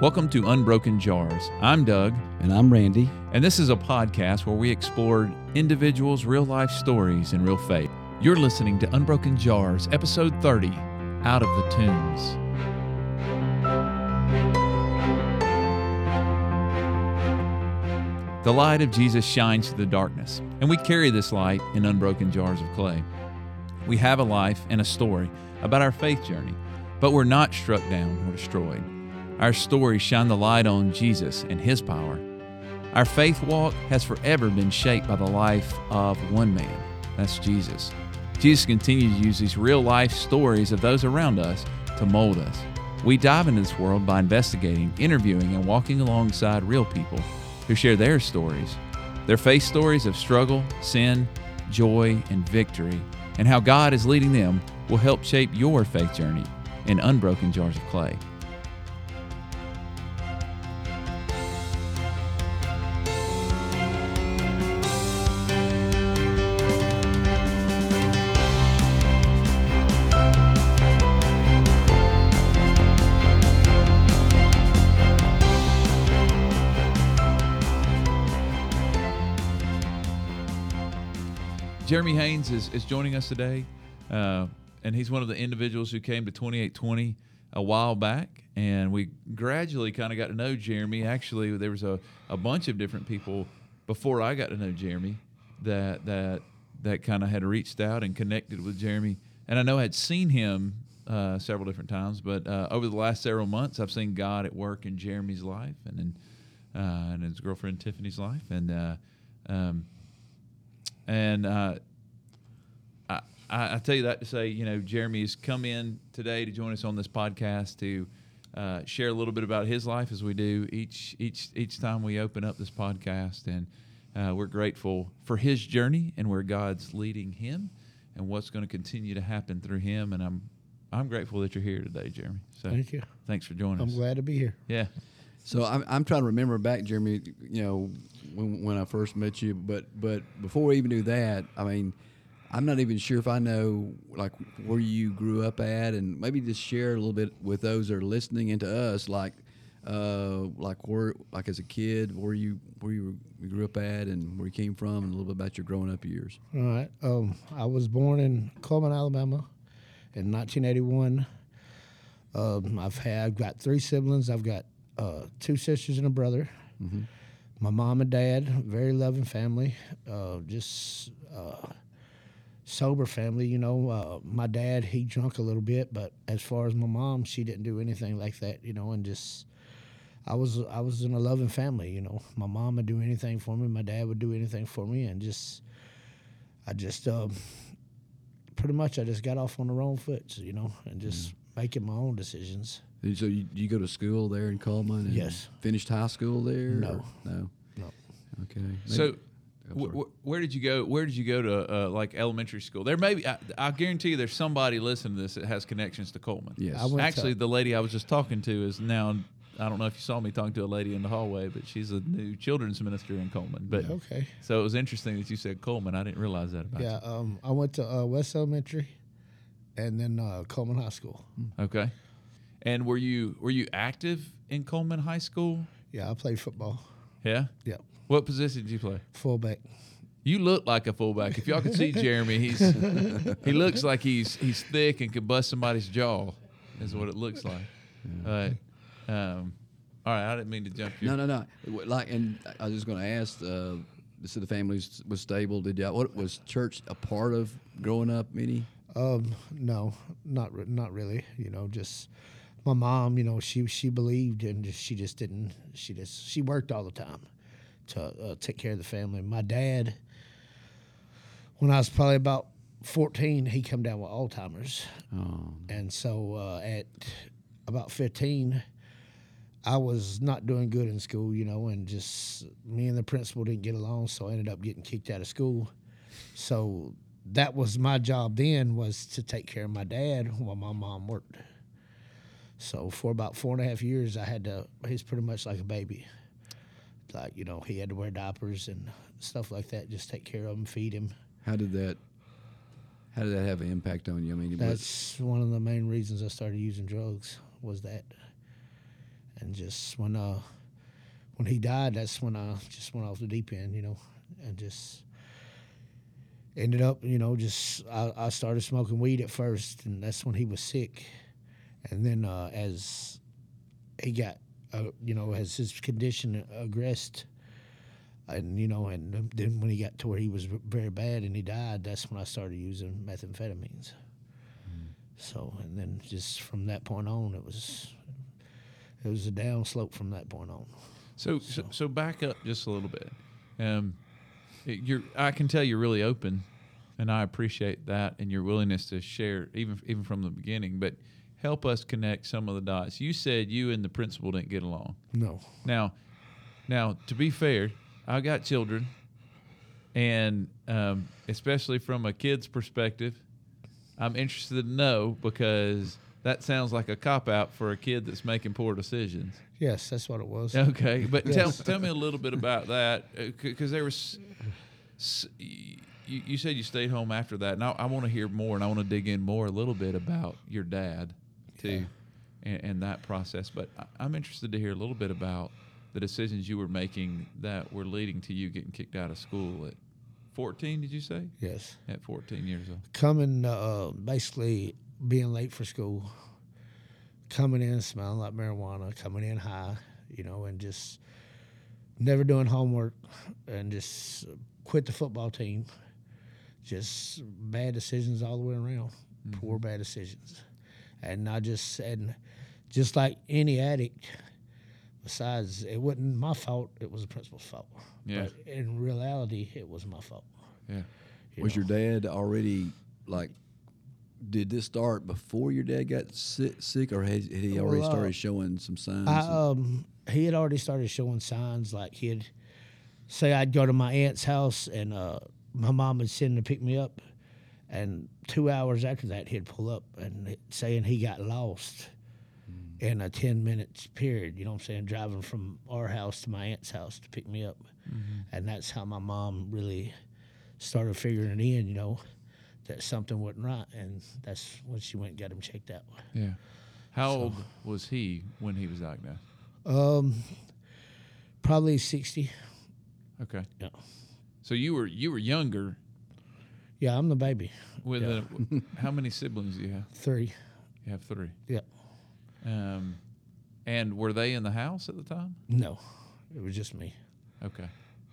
Welcome to Unbroken Jars. I'm Doug, And I'm Randy. and this is a podcast where we explore individuals' real life stories and real faith. You're listening to Unbroken Jars, episode 30 Out of the Tombs. The light of Jesus shines through the darkness, and we carry this light in unbroken jars of clay. We have a life and a story about our faith journey, but we're not struck down or destroyed. Our stories shine the light on Jesus and His power. Our faith walk has forever been shaped by the life of one man. That's Jesus. Jesus continues to use these real life stories of those around us to mold us. We dive into this world by investigating, interviewing, and walking alongside real people who share their stories, their faith stories of struggle, sin, joy, and victory, and how God is leading them will help shape your faith journey in unbroken jars of clay. Jeremy Haynes is, is joining us today, uh, and he's one of the individuals who came to 2820 a while back, and we gradually kind of got to know Jeremy. Actually, there was a, a bunch of different people before I got to know Jeremy that that that kind of had reached out and connected with Jeremy, and I know I had seen him uh, several different times, but uh, over the last several months, I've seen God at work in Jeremy's life and in uh, and his girlfriend Tiffany's life, and uh, um, and uh, I, I tell you that to say, you know, Jeremy has come in today to join us on this podcast to uh, share a little bit about his life as we do each each each time we open up this podcast, and uh, we're grateful for his journey and where God's leading him, and what's going to continue to happen through him. And I'm I'm grateful that you're here today, Jeremy. So Thank you. thanks for joining us. I'm glad to be here. Yeah. So I'm, I'm trying to remember back, Jeremy. You know, when, when I first met you, but but before we even do that, I mean, I'm not even sure if I know like where you grew up at, and maybe just share a little bit with those that are listening and to us, like uh, like where like as a kid, where you where you, grew up at, and where you came from, and a little bit about your growing up years. All right. Um, I was born in Cullman, Alabama, in 1981. Um, I've had got three siblings. I've got uh, two sisters and a brother. My mom and dad, very loving family. Uh, just uh, sober family. You know, uh, my dad he drunk a little bit, but as far as my mom, she didn't do anything like that. You know, and just. I was I was in a loving family, you know. My mom would do anything for me. My dad would do anything for me, and just I just um, pretty much I just got off on the wrong foot, you know, and just making my own decisions. And So you, you go to school there in Cullman? And Yes. Finished high school there? No. No. No. Okay. So, I'm wh- wh- where did you go? Where did you go to? Uh, like elementary school? There may be. I, I guarantee you, there's somebody listening to this that has connections to Cullman. Yes. I went to- Actually, the lady I was just talking to is now. I don't know if you saw me talking to a lady in the hallway, but she's a new children's minister in Cullman. But Okay. so it was interesting that you said Cullman. I didn't realize that about Yeah. Um, I went to uh, West Elementary, and then uh, Cullman High School. Okay. And were you were you active in Cullman High School? Yeah, I played football. Yeah. Yeah, What position did you play? fullback. You look like a fullback. If y'all could see Jeremy, he's he looks like he's he's thick and could bust somebody's jaw. Is what it looks like. But um, all right, I didn't mean to jump you. No, no, no. Like, and I was just going to ask. Uh, so the family was- was stable. Did y'all? What was church a part of growing up? Minnie? Um, no, not re- not really. You know, just my mom. You know, she she believed, and she just didn't. She just she worked all the time to uh, take care of the family. My dad, when I was probably about fourteen, he come down with Alzheimer's, Oh, and so uh, at about fifteen. I was not doing good in school, you know, and just me and the principal didn't get along, so I ended up getting kicked out of school. So that was my job then was to take care of my dad while my mom worked. So for about four and a half years, I had to. He's pretty much like a baby. Like you know, he had to wear diapers and stuff like that. Just take care of him, feed him. how did that? How did that have an impact on you? I mean, That's one of the main reasons I started using drugs was that. and just when uh when he died, that's when I just went off the deep end, you know, and just ended up, you know, just I, I started smoking weed at first, and that's when he was sick, and then uh, as he got, uh, you know, as his condition aggressed, and you know, and then when he got to where he was very bad and he died, that's when I started using methamphetamines. So, and then just from that point on, it was it was a down slope from that point on. So, so, so back up just a little bit. Um, you're, I can tell you're really open, and I appreciate that and your willingness to share, even even from the beginning. But help us connect some of the dots. You said you and the principal didn't get along. No, Now, now to be fair, I got children, and um, especially from a kid's perspective, I'm interested to know because that sounds like a cop out for a kid that's making poor decisions. yes, that's what it was. Okay, but tell Yes. tell me a little bit about that because there was. You, you said you stayed home after that, and I, I want to hear more, and I want to dig in more a little bit about your dad, too, and, and that process. But I, I'm interested to hear a little bit about the decisions you were making that were leading to you getting kicked out of school at 14. Did you say Yes, at 14 years old? coming uh, basically being late for school, coming in smelling like marijuana, coming in high, you know, and just never doing homework, and just quit the football team. Just bad decisions all the way around, poor bad decisions, and I just and just like any addict. Besides, it wasn't my fault; it was the principal's fault. Yeah. But in reality, it was my fault. Yeah. you Was know. your dad already like? Did this start before your dad got sick, sick or had, had he already Well, uh, started showing some signs? I, um, he had already started showing signs like he'd say I'd go to my aunt's house and uh, my mom would send to pick me up, and two hours after that he'd pull up and saying he got lost in a ten minutes period. You know what I'm saying? Driving from our house to my aunt's house to pick me up, and that's how my mom really started figuring it in. You know. That something wasn't right, and that's when she went and got him checked out. Yeah. How old was he when he was diagnosed? Um, probably sixty. Okay. Yeah. So you were you were younger Yeah, I'm the baby. with Yeah. a, how many siblings do you have? Three. You have three. Yeah. Um, and were they in the house at the time? No, it was just me. Okay,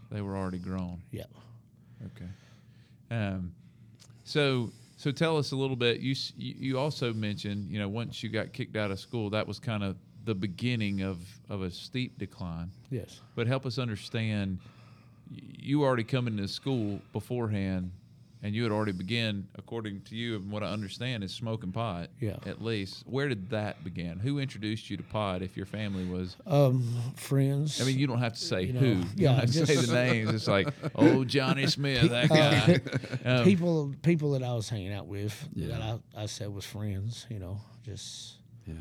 they were already grown. Yeah. Okay. Um, so so tell us a little bit. You you you also mentioned you know once you got kicked out of school, that was kind of the beginning of of a steep decline. Yes. But help us understand. You already coming to school beforehand, and you had already began, according to you, and what I understand, is smoking pot. Yeah. At least, where did that begin? Who introduced you to pot? If your family was, Um, friends. I mean, you don't have to say You know, who. You yeah, don't have to say the names. It's like, oh, Johnny Smith, that guy. Um, people, people that I was hanging out with that I, I said was friends. You know, just yeah.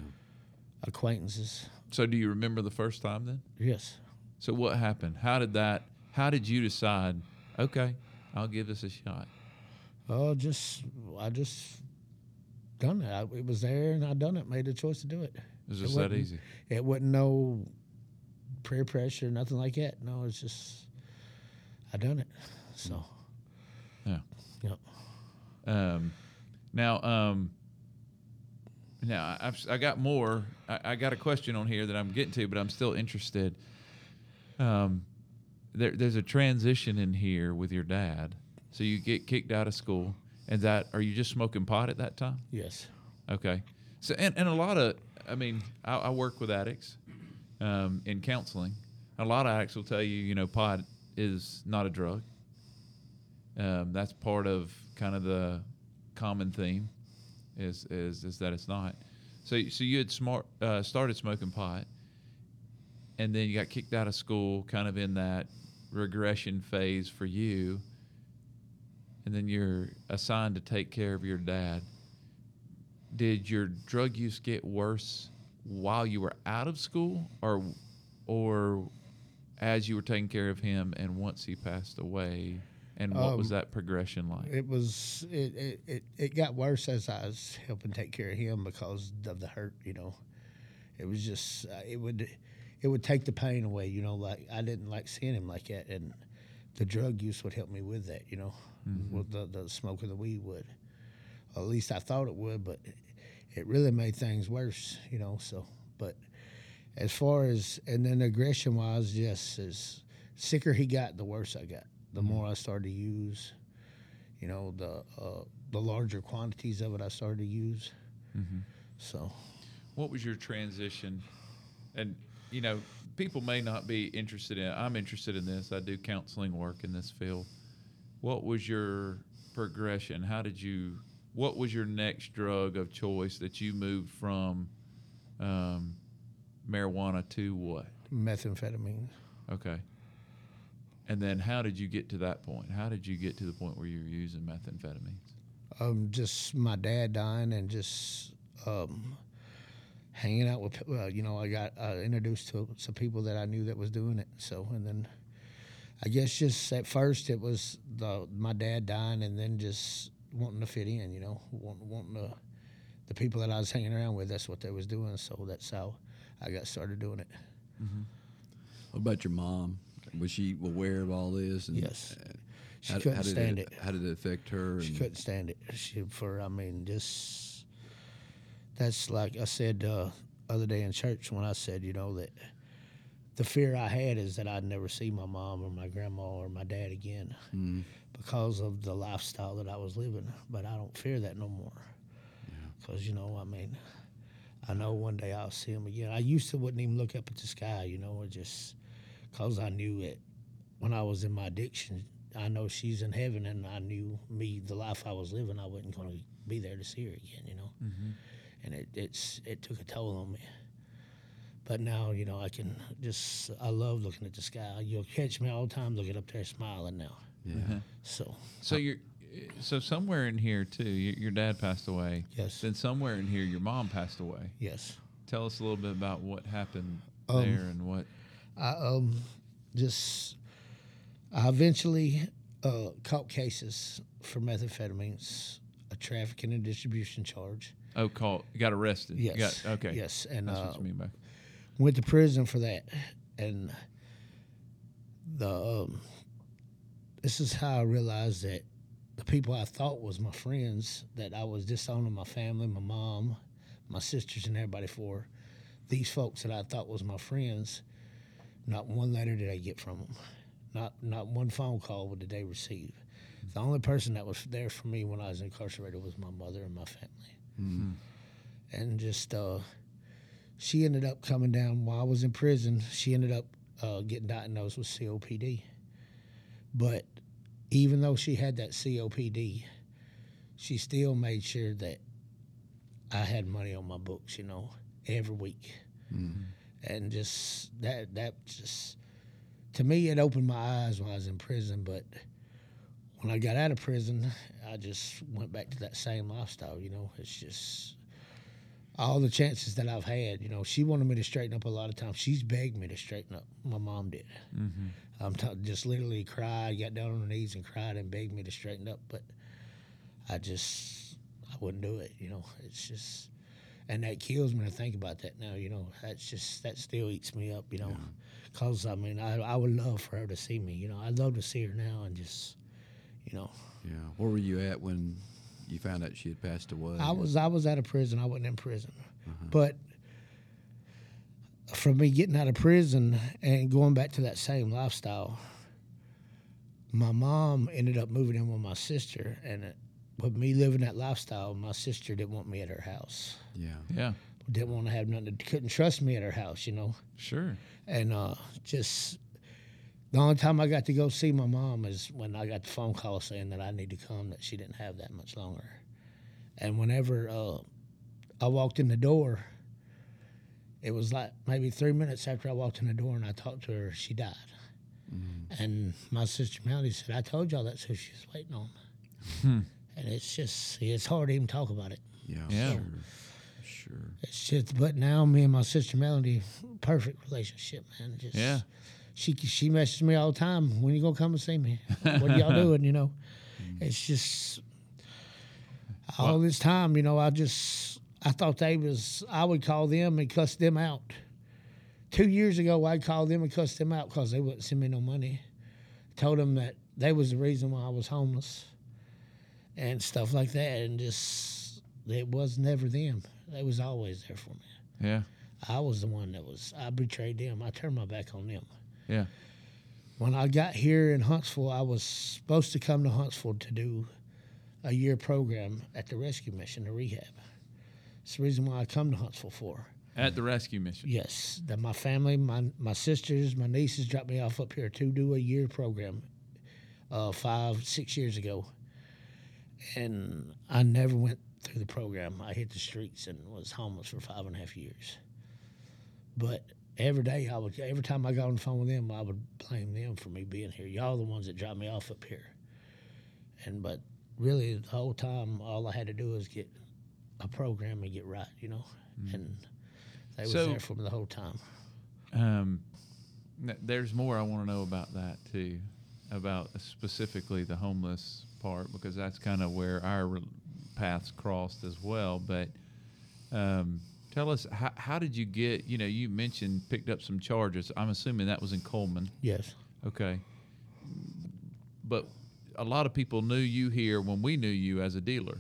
acquaintances. so, do you remember the first time then? Yes. So, what happened? How did that? How did you decide? Okay, I'll give this a shot. Oh, just I just done it. I, it was there, and I done it. Made the choice to do it. It was It just that wasn't- easy. It wasn't no prayer pressure, nothing like that. No, it's just I done it. So Yeah. yeah. Um, now, um, now I- I've, I got more. I, I got a question on here that I'm getting to, but I'm still interested. Um, there, there's a transition in here with your dad. So you get kicked out of school, and that are you just smoking pot at that time? Yes. Okay. So and, and a lot of I mean I, I work with addicts um, in counseling. A lot of addicts will tell you you know pot is not a drug. Um, that's part of kind of the common theme is is is that it's not. So so you had smart uh, started smoking pot, and then you got kicked out of school, kind of in that regression phase for you. And then you're assigned to take care of your dad did your drug use get worse while you were out of school or or as you were taking care of him and once he passed away and what was Um, that progression like It was it, it, it, it got worse as I was helping take care of him because of the hurt, you know. It was just uh, it would it would take the pain away. You know, like I didn't like seeing him like that, and the drug use would help me with that. You know, Mm-hmm. with the the smoke of the weed would. At least I thought it would, but it really made things worse. You know, so but as far as and then aggression wise, yes, as sicker he got, the worse I got. The mm-hmm. more I started to use, you know, the uh, the larger quantities of it I started to use. Mm-hmm. So What was your transition? And you know, people may not be interested in. I'm interested in this. I do counseling work in this field. What was your progression? How did you? What was your next drug of choice that you moved from um, marijuana to what? methamphetamine. Okay. And then how did you get to that point? How did you get to the point where you were using methamphetamines? Um, just my dad dying and just um, hanging out with. Well, you know, I got uh, introduced to some people that I knew that was doing it. So, and then I guess just at first it was the my dad dying, and then just wanting to fit in. You know, wanting, wanting to the people that I was hanging around with. That's what they was doing. So that's how I got started doing it. What about your mom? Was she aware of all this? And Yes. uh, She how, couldn't how stand it, it. How did it affect her? She couldn't stand it. She for I mean just that's like I said uh, other day in church when I said you know that the fear I had is that I'd never see my mom or my grandma or my dad again Mm. because of the lifestyle that I was living. But I don't fear that no more because you know I mean I know one day I'll see them again. I used to wouldn't even look up at the sky, you know, just because I knew it when I was in my addiction. I know she's in heaven, and I knew me the life I was living. I wasn't going to be there to see her again, you know. And it it's it took a toll on me. But now, you know, I can just I love looking at the sky. You'll catch me all the time looking up there smiling now. Yeah. So So you're so somewhere in here too. Your, your dad passed away. Yes. Then somewhere in here, your mom passed away. yes. Tell us a little bit about what happened Um, there and what. I um just I eventually uh, caught cases for methamphetamines, a trafficking and distribution charge. Oh, call got arrested. Yes. Got, okay. Yes, and That's uh, what you mean by. Went to prison for that, and the um, this is how I realized that the people I thought was my friends that I was disowning my family, my mom, my sisters, and everybody for these folks that I thought was my friends. Not one letter did I get from them. Not not one phone call did they receive. The only person that was there for me when I was incarcerated was my mother and my family. And just uh, she ended up coming down while I was in prison. She ended up uh, getting diagnosed with COPD. But even though she had that COPD, she still made sure that I had money on my books, you know, every week. And just that, that just, to me, it opened my eyes when I was in prison. But when I got out of prison, I just went back to that same lifestyle, you know. It's just, all the chances that I've had. You know, she wanted me to straighten up a lot of times. She's begged me to straighten up. My mom did. Mm-hmm. I'm t- just literally cried, got down on her knees and cried and begged me to straighten up. But I just, I wouldn't do it. You know, it's just, and that kills me to think about that now. You know, that's just that still eats me up. You know, because I mean, I I would love for her to see me. You know, I'd love to see her now and just, you know, Yeah. Where were you at when you found out she had passed away? I was I was out of prison. I wasn't in prison, Uh-huh. but from me getting out of prison and going back to that same lifestyle, my mom ended up moving in with my sister, and it, with me living that lifestyle, my sister didn't want me at her house. Yeah. Yeah. Didn't want to have nothing. Couldn't trust me at her house, you know. Sure. And uh, just the only time I got to go see my mom is when I got the phone call saying that I need to come, that she didn't have that much longer. And whenever uh, I walked in the door, it was like maybe three minutes after I walked in the door and I talked to her, she died. And my sister Melody said, I told y'all that's who she was waiting on. And it's just, it's hard to even talk about it. Yeah. Yeah. Sure. Sure. It's just, but now me and my sister Melody, perfect relationship, man. Just, Yeah. She she messages me all the time. When you gonna come and see me? What are y'all doing? You know, mm. it's just all this time. You know, I just I thought they was. I would call them and cuss them out. Two years ago, I called them and cussed them out because they wouldn't send me no money. Told them that they was the reason why I was homeless, and stuff like that. And just it was never them. They was always there for me. Yeah. I was the one that was. I betrayed them. I turned my back on them. Yeah. When I got here in Huntsville, I was supposed to come to Huntsville to do a year program at the rescue mission, the rehab. It's the reason why I come to Huntsville for. At the rescue mission. Yes, that my family, my my sisters, my nieces dropped me off up here to do a year program, uh, five six years ago, and I never went through the program. I hit the streets and was homeless for five and a half years. But every day I would, every time I got on the phone with them, I would blame them for me being here. Y'all the ones that dropped me off up here. And but really, the whole time, all I had to do was get a program and get right, you know, and they was So- there for me the whole time. Um, there's more I want to know about that too, about specifically the homeless part because that's kind of where our paths crossed as well. But um, tell us how, how did you get? You know, you mentioned picked up some charges. I'm assuming that was in Cullman. Yes. Okay, but a lot of people knew you here when we knew you as a dealer.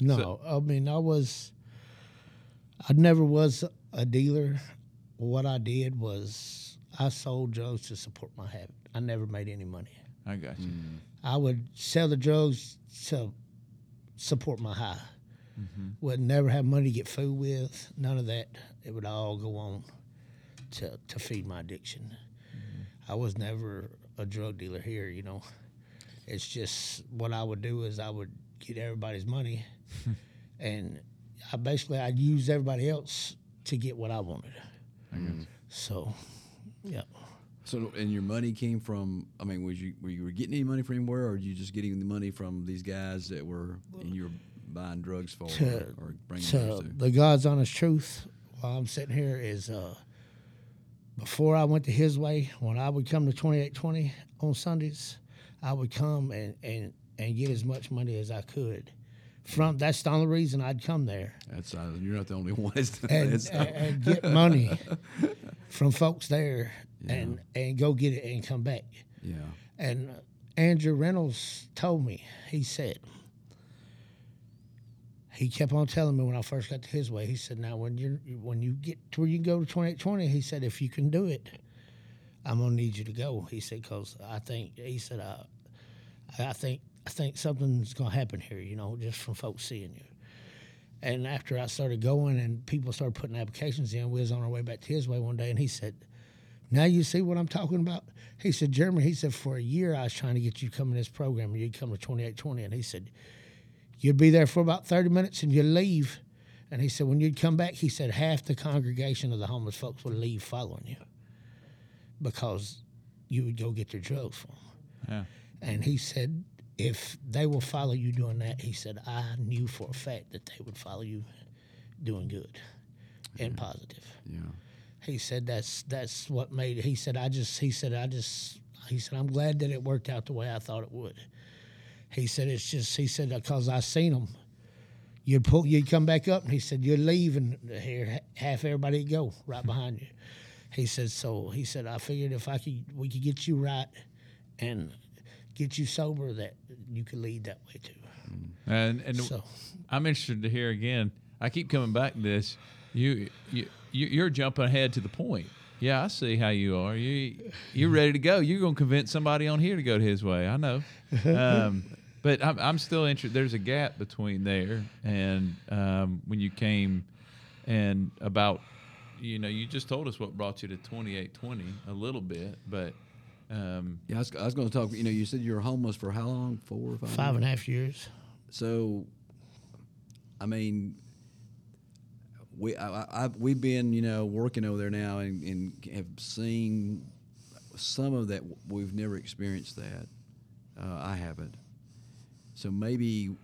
No, I mean I was. I never was a dealer. What I did was I sold drugs to support my habit. I never made any money. I got you. Hmm. I would sell the drugs to support my high. Mm-hmm. Would never have money to get food with. None of that. It would all go on to to feed my addiction. Mm-hmm. I was never a drug dealer here. You know, it's just what I would do is I would get everybody's money, and I basically I'd use everybody else to get what I wanted. Mm. So, yeah. So, and your money came from? I mean, was you were you getting any money from anywhere, or were you just getting the money from these guys that were and you were buying drugs for, to, or, or bringing to drugs to? the God's honest truth while I'm sitting here is uh, before I went to His way, when I would come to 2820 on Sundays, I would come and, and, and get as much money as I could. From that's the only reason I'd come there That's uh, you're not the only one. And, and, and get money from folks there and and go get it and come back. yeah. And Andrew Reynolds told me, he said, he kept on telling me when I first got to his way, he said, now when you when you get to where you go to 2820, he said, if you can do it, I'm gonna need you to go. He said, cause I think he said, uh, I think I think something's gonna happen here, you know, just from folks seeing you. And after I started going and people started putting applications in, we was on our way back to his way one day, and he said, now you see what I'm talking about? He said, Jeremy, he said, for a year I was trying to get you to come in this program and you'd come to 2820. And he said, you'd be there for about 30 minutes and you'd leave. And he said, when you'd come back, he said, half the congregation of the homeless folks would leave following you because you would go get their drugs for them. Yeah. And he said, if they will follow you doing that, he said, I knew for a fact that they would follow you doing good and positive Yeah. he said that's that's what made he said i just he said i just he said i'm glad that it worked out the way i thought it would he said it's just he said because i seen them you'd pull you'd come back up and he said you'd leave and here half everybody go right behind you he said so he said i figured if i could we could get you right and get you sober that you could lead that way too And and so I'm interested to hear again. I keep coming back to this. You you you- you're jumping ahead to the point. Yeah, I see how you are. You you're ready to go. You're gonna convince somebody on here to go to his way. I know. Um, but I'm I'm still interested. There's a gap between there and um, when you came and about you know you just told us what brought you to 2820 a little bit, but um, Yeah, I was, I was going to talk. You know, you said you were homeless for how long? Four or five? five years? and a half years So, I mean, we I, I, I- we've been you know working over there now and, and have seen some of that. We've never experienced that. Uh, I haven't. So maybe,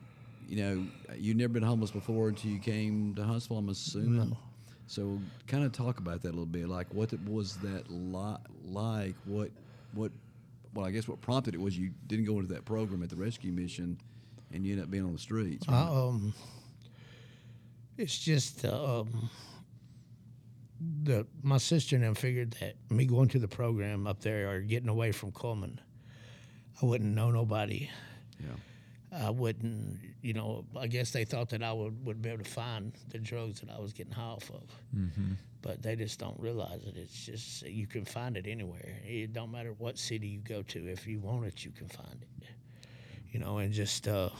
you know, you've never been homeless before until you came to Huntsville. I'm assuming. No. So kind of talk about that a little bit. Like, what was that li- like? What what? Well, I guess what prompted it was you didn't go into that program at the rescue mission, and you ended up being on the streets. right? I, um, It's just uh, um, the my sister and I figured that me going to the program up there or getting away from Cullman, I wouldn't know nobody. Yeah. I wouldn't, you know, I guess they thought that I would, would be able to find the drugs that I was getting high off of. Mm-hmm. But they just don't realize it. It's just, you can find it anywhere. It don't matter what city you go to. If you want it, you can find it. You know, and just, uh,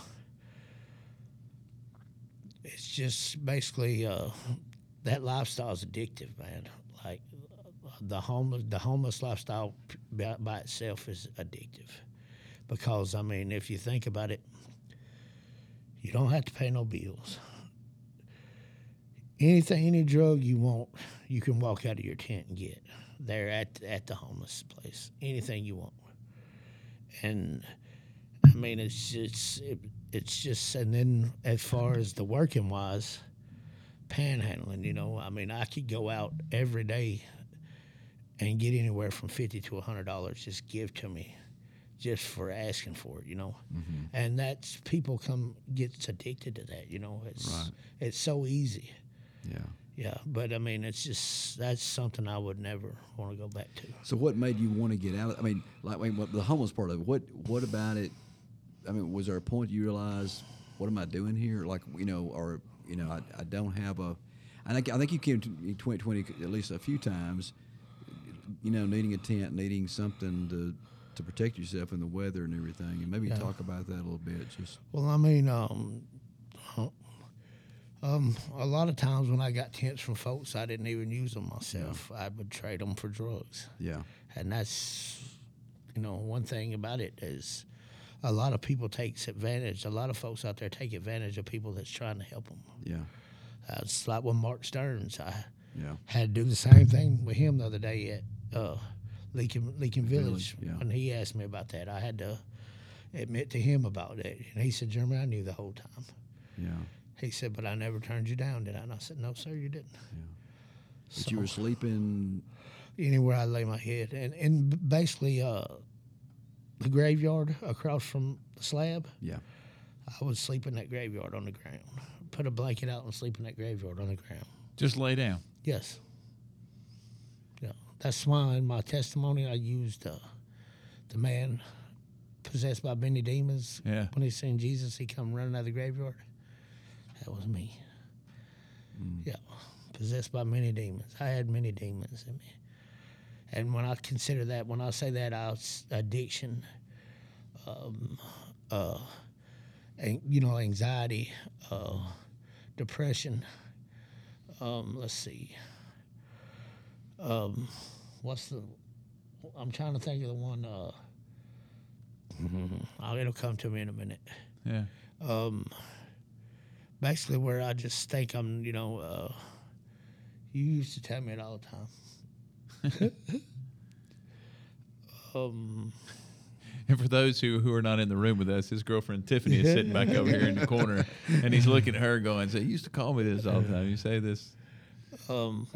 it's just basically, uh, that lifestyle is addictive, man. Like the homeless, the homeless lifestyle by, by itself is addictive because I mean, if you think about it, you don't have to pay no bills. Anything, any drug you want, you can walk out of your tent and get there at at the homeless place. Anything you want, and I mean, it's just it, it's just and then as far as the working wise, panhandling. You know, I mean, I could go out every day and get anywhere from fifty to hundred dollars. Just give to me just for asking for it, you know. Mm-hmm. And that's people come gets addicted to that, you know. It's Right. it's so easy. Yeah. Yeah, but I mean, it's just that's something I would never want to go back to. So what made you want to get out? of I mean, like wait, the homeless part of it. What what about it? I mean, was there a point you realized what am I doing here? Like you know, or you know, I, I don't have a. I think I think you came to 2020 at least a few times. You know, needing a tent, needing something to to protect yourself in the weather and everything, and maybe Yeah. talk about that a little bit. Just Well, I mean, um, uh, um, a lot of times when I got tents from folks, I didn't even use them myself. I would trade them for drugs. yeah, and that's you know one thing about it is a lot of people takes advantage a lot of folks out there take advantage of people that's trying to help them yeah, uh, it's like with mark stearns i yeah, had to do the same thing with him the other day at uh, Lincoln, Lincoln Village, Village, yeah. when he asked me about that. I had to admit to him about it. And he said, Jeremy, I knew the whole time. yeah. He said, but I never turned you down, did I? And I said, no, sir, you didn't. Yeah. But you were sleeping. anywhere I lay my head, and and basically uh, the graveyard across from the slab. Yeah, I would sleep in that graveyard on the ground. Put a blanket out and sleep in that graveyard on the ground. Just lay down. Yes. That's why in my testimony I used uh, the man possessed by many demons. Yeah. When he seen Jesus, he come running out of the graveyard. That was me. Yeah, possessed by many demons. I had many demons in me. And when I consider that, when I say that, I was addiction, um, uh, and you know, anxiety, uh, depression. Um, let's see. Um, what's the? I'm trying to think of the one. Uh, oh, it'll come to me in a minute. Yeah. Um, basically, where I just think I'm, you know, uh, you used to tell me it all the time. um, And for those who, who are not in the room with us, his girlfriend Tiffany is sitting back over here in the corner, and he's looking at her, going, "So you used to call me this all the time. You say this." um,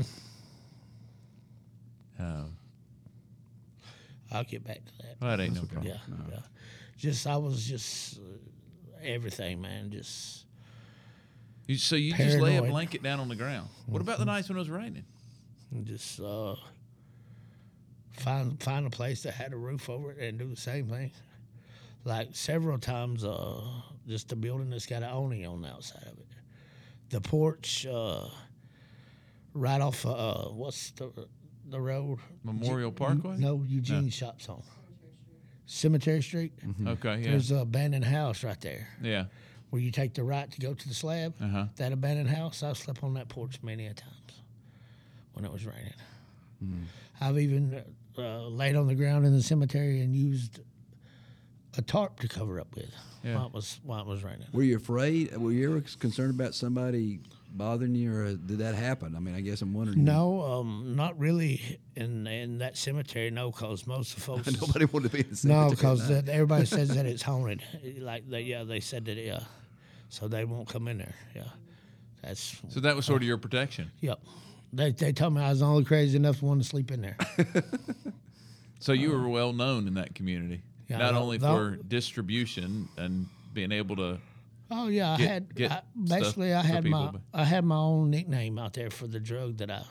Oh, I'll get back to that. well, that ain't no That's okay. problem. Yeah, yeah. Just I was just uh, everything, man. Just You, so you just lay a blanket down on the ground. What about the nights when it was raining? just uh, find find a place that had a roof over it and do the same thing. Like several times, uh, just the building that's got an awning on the outside of it. The porch, uh, right off uh, what's the the road? Memorial Parkway? No, Eugene Shops on Cemetery Street. Okay, yeah, There's an abandoned house right there yeah. where you take the right to go to the slab. Uh huh. That abandoned house, I slept on that porch many a times when it was raining. I've even uh, laid on the ground in the cemetery and used a tarp to cover up with Yeah. while it was while it was raining. Were you afraid? Were you ever concerned about somebody bothering you, or did that happen? I mean, I guess I'm wondering. No, um, not really in in that cemetery. No, because most of the folks. nobody wanted to be in the cemetery. no, because everybody says that it's haunted. Like they, yeah, they said that yeah, so they won't come in there. Yeah, that's So that was sort of your protection. yep. They they told me I was only crazy enough to want to sleep in there. So you were well known in that community, Yeah, not only for distribution and being able to Oh yeah, I had get I, basically I had people, my but- I had my own nickname out there for the drug that I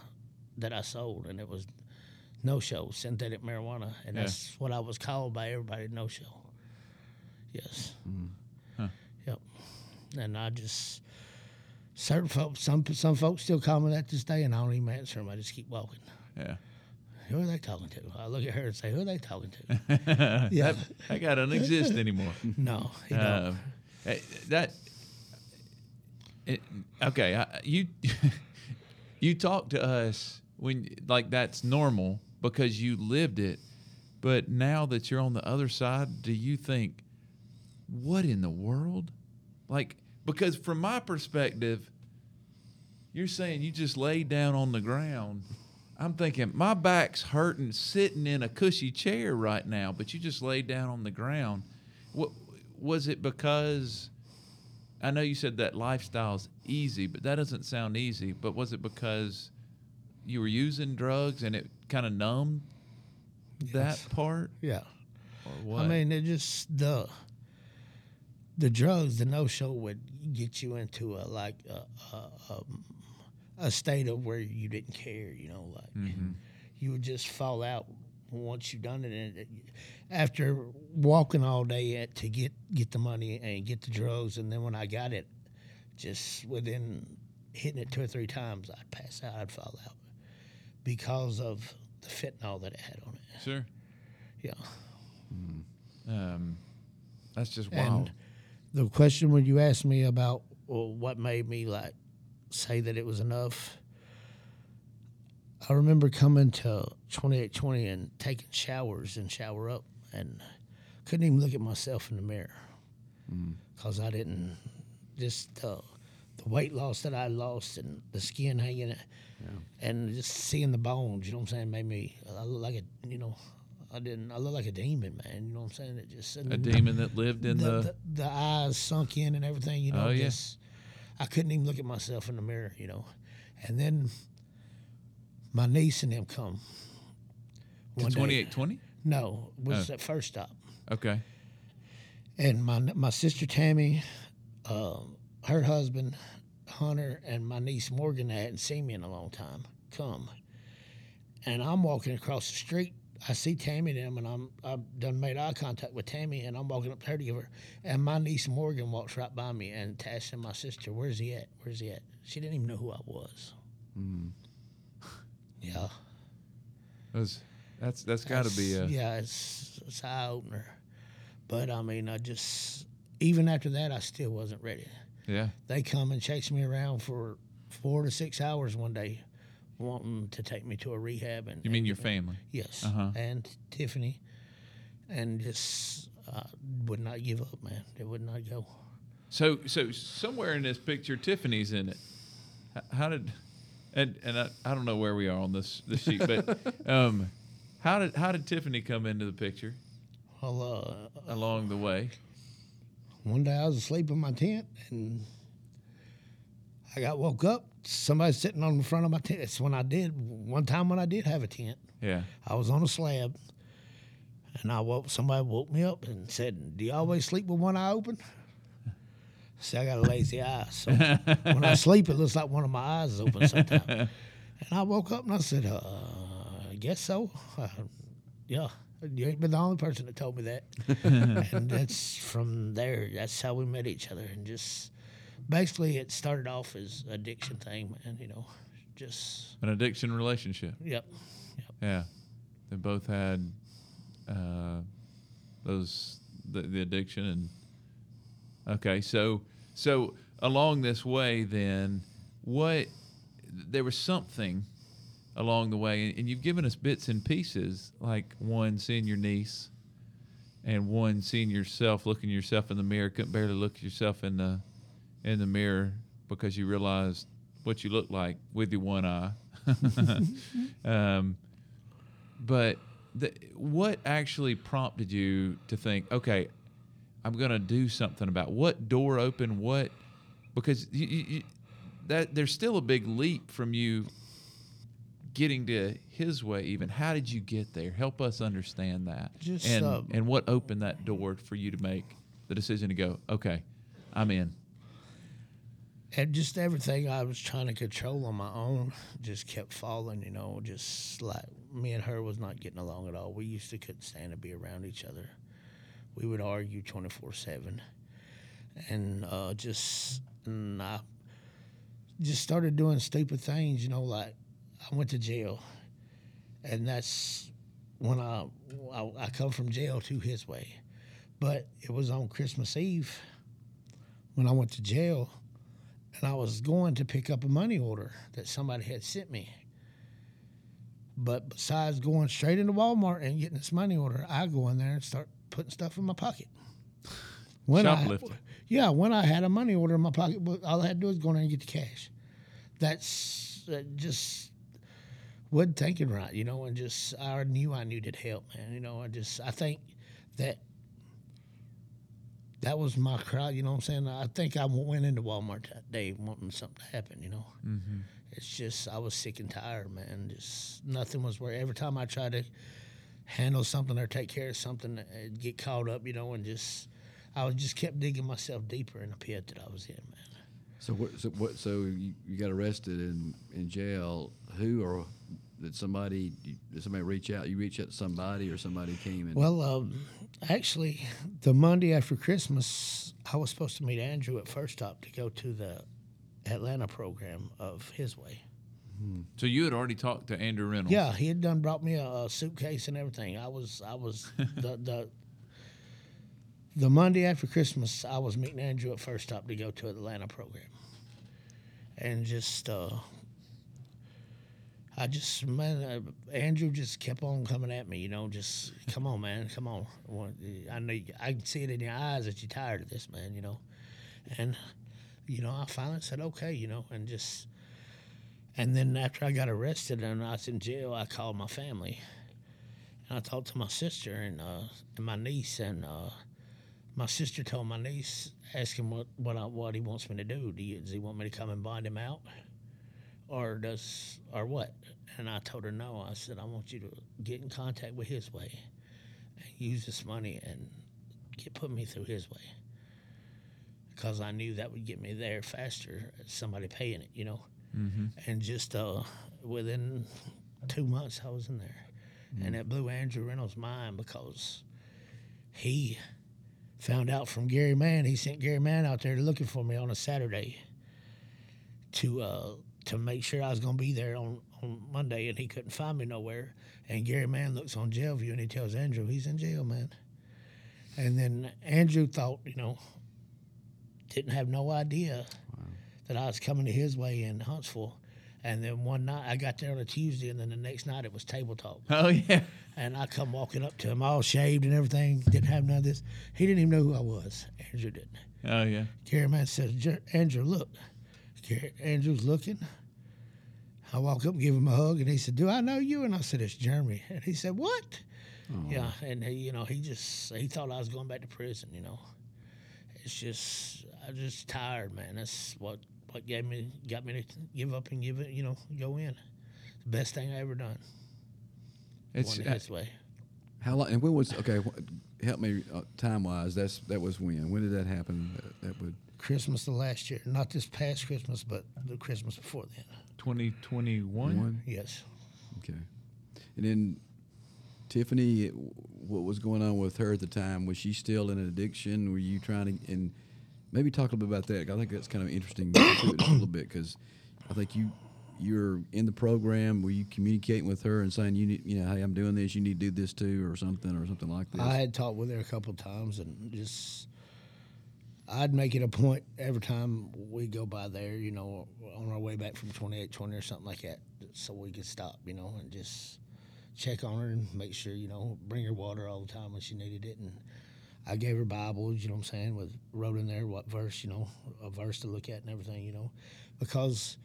that I sold, and it was no show synthetic marijuana, and Yeah. that's what I was called by everybody. No show. Yes. Mm. Huh. Yep. And I just certain folks, some some folks still call me that this day, and I don't even answer them. I just keep walking. Yeah. Who are they talking to? I look at her and say, "Who are they talking to?" Yeah. That, that guy doesn't exist anymore. no, he don't. Eh, that it, okay. I, you you talk to us when like that's normal because you lived it, but now that you're on the other side, do you think what in the world? Like because from my perspective, you're saying you just laid down on the ground. I'm thinking my back's hurting sitting in a cushy chair right now, but you just laid down on the ground. What was it because I know you said that lifestyle's easy, but that doesn't sound easy. But was it because you were using drugs and it kind of numbed that part, yeah. or what? I mean, it just the the drugs, the no show would get you into a like a, a, um, a state of where you didn't care. You know, like Mm-hmm. you would just fall out once you've done it. And after walking all day at, to get get the money and get the drugs, and then when I got it, just within hitting it two or three times, I'd pass out. I'd fall out because of the fentanyl that it had on it. sure. Yeah. Um, that's just wild. And the question when you asked me about well, what made me like say that it was enough, I remember coming to 2820 and taking showers and shower up and couldn't even look at myself in the mirror because I didn't just uh, the weight loss that I lost and the skin hanging and just seeing the bones. You know what I'm saying? Made me I look like a you know. I didn't. I look like a demon, man. You know what I'm saying? It just a demon that lived in the, the, the, the eyes sunk in and everything, you know. Oh, yeah. just, I couldn't even look at myself in the mirror, you know. And then my niece and them come. one 2820. No, was Oh. at first stop. Okay. And my my sister Tammy, um, her husband Hunter, and my niece Morgan that hadn't seen me in a long time come. And I'm walking across the street. I see Tammy and them, and I'm I've done made eye contact with Tammy, and I'm walking up to her to give her. And my niece Morgan walks right by me and asks my sister, "Where's he at? Where's he at?" She didn't even know who I was. Yeah. That's that's that's got to be a yeah, it's it's eye opener. But I mean, I just even after that, I still wasn't ready. yeah. They come and chase me around for four to six hours one day, wanting to take me to a rehab. And You mean your family? yes, Uh-huh. and Tiffany, and just uh, would not give up, man. It would not go. So so somewhere in this picture, Tiffany's in it. How did and and I, I don't know where we are on this this sheet, but um, how did how did Tiffany come into the picture Well, uh, along the way? one day I was asleep in my tent and I got woke up. Somebody sitting on the front of my tent. That's when I did. One time when I did have a tent, Yeah. I was on a slab, and I woke. Somebody woke me up and said, "Do you always sleep with one eye open?" See, I got a lazy eye, so when I sleep, it looks like one of my eyes is open sometimes. and I woke up and I said, uh, "I guess so." Uh, yeah, you ain't been the only person that told me that. and that's from there. That's how we met each other, and just basically, it started off as addiction thing, man. You know, just An addiction relationship. yep. yep. Yeah. They both had uh, those the, the addiction and okay, so so along this way then what there was something along the way and you've given us bits and pieces like one seeing your niece and one seeing yourself looking yourself in the mirror couldn't barely look yourself in the in the mirror because you realized what you look like with your one eye. Um, but the, what actually prompted you to think, okay, I'm going to do something about what door open, what because you, you, that there's still a big leap from you getting to his way. Even how did you get there? Help us understand that, Just, and uh, and what opened that door for you to make the decision to go, okay, I'm in. and just everything I was trying to control on my own just kept falling. You know, just like me and her was not getting along at all. We used to couldn't stand to be around each other. We would argue twenty four seven, and uh, just and I just started doing stupid things. You know, like I went to jail, and that's when I I, I come from jail to his way, but it was on Christmas Eve when I went to jail and I was going to pick up a money order that somebody had sent me. But besides going straight into Walmart and getting this money order, I go in there and start putting stuff in my pocket. When Shoplifting. I, yeah, when I had a money order in my pocket, all I had to do was go in there and get the cash. That's uh, just wasn't thinking right, you know, and just I knew I needed help, man. You know, I just I think that that was my crowd. You know what I'm saying? I think I went into Walmart that day wanting something to happen. You know, mm-hmm. it's just I was sick and tired, man. Just nothing was where every time I tried to handle something or take care of something, I'd get caught up. You know, and just I was just kept digging myself deeper in the pit that I was in, man. So what? So what? So you, you got arrested in in jail. Who or did somebody did somebody reach out? You reach out to somebody or somebody came and Well, um, actually, the Monday after Christmas, I was supposed to meet Andrew at First Stop to go to the Atlanta program of His Way. So you had already talked to Andrew Reynolds. Yeah, he had done brought me a, a suitcase and everything. I was I was the the the Monday after Christmas, I was meeting Andrew at First Stop to go to Atlanta program, and just uh, I just man, uh, Andrew just kept on coming at me. You know, just come on, man, come on. I know you- I can see it in your eyes that you're tired of this, man. You know, and you know I finally said okay, you know, and just and then after I got arrested and I was in jail, I called my family and I talked to my sister and uh, and my niece and uh, my sister told my niece, ask him what what I, what he wants me to do. Do you, does he want me to come and bind him out? or does or what? And I told her no. I said I want you to get in contact with his way, and use this money and get put me through his way, because I knew that would get me there faster. Somebody paying it, you know, and just uh, within two months I was in there, and it blew Andrew Reynolds' mind because he found out from Gary Mann. He sent Gary Mann out there looking for me on a Saturday to uh, to make sure I was going to be there on, on Monday, and he couldn't find me nowhere. And Gary Mann looks on jail view and he tells Andrew he's in jail, man. And then Andrew thought, you know, didn't have no idea that I was coming to his way in Huntsville. And then one night I got there on a Tuesday, and then the next night it was table talk. Oh yeah. And I come walking up to him, all shaved and everything, didn't have none of this. He didn't even know who I was. Andrew didn't. Oh yeah. Gary Mann says, Andrew, look. Gary, Andrew's looking. I walk up and give him a hug, and he said, Do I know you? And I said, It's Jeremy. And he said, What? Yeah, and he, you know, he just he thought I was going back to prison. You know, it's just I'm just tired, man. That's what what gave me got me to give up and give it. You know, go in. The best thing I ever done. It's Went uh, his way. how long? And when was okay? Help me uh, time wise. That's that was when. When did that happen? That, that would. Christmas the last year, not this past Christmas, but the Christmas before then. 2021. Yes. Okay. And then Tiffany, what was going on with her at the time? Was she still in an addiction? Were you trying to and maybe talk a little bit about that? I think that's kind of interesting a little bit because I think you you're in the program. Were you communicating with her and saying you need, you know, hey, I'm doing this. You need to do this too, or something, or something like this? I had talked with her a couple times and just I'd make it a point every time we go by there, you know, on our way back from 2820 or something like that, so we could stop, you know, and just check on her and make sure, you know, bring her water all the time when she needed it. And I gave her Bibles, you know what I'm saying, with wrote in there what verse, you know, a verse to look at and everything, you know, because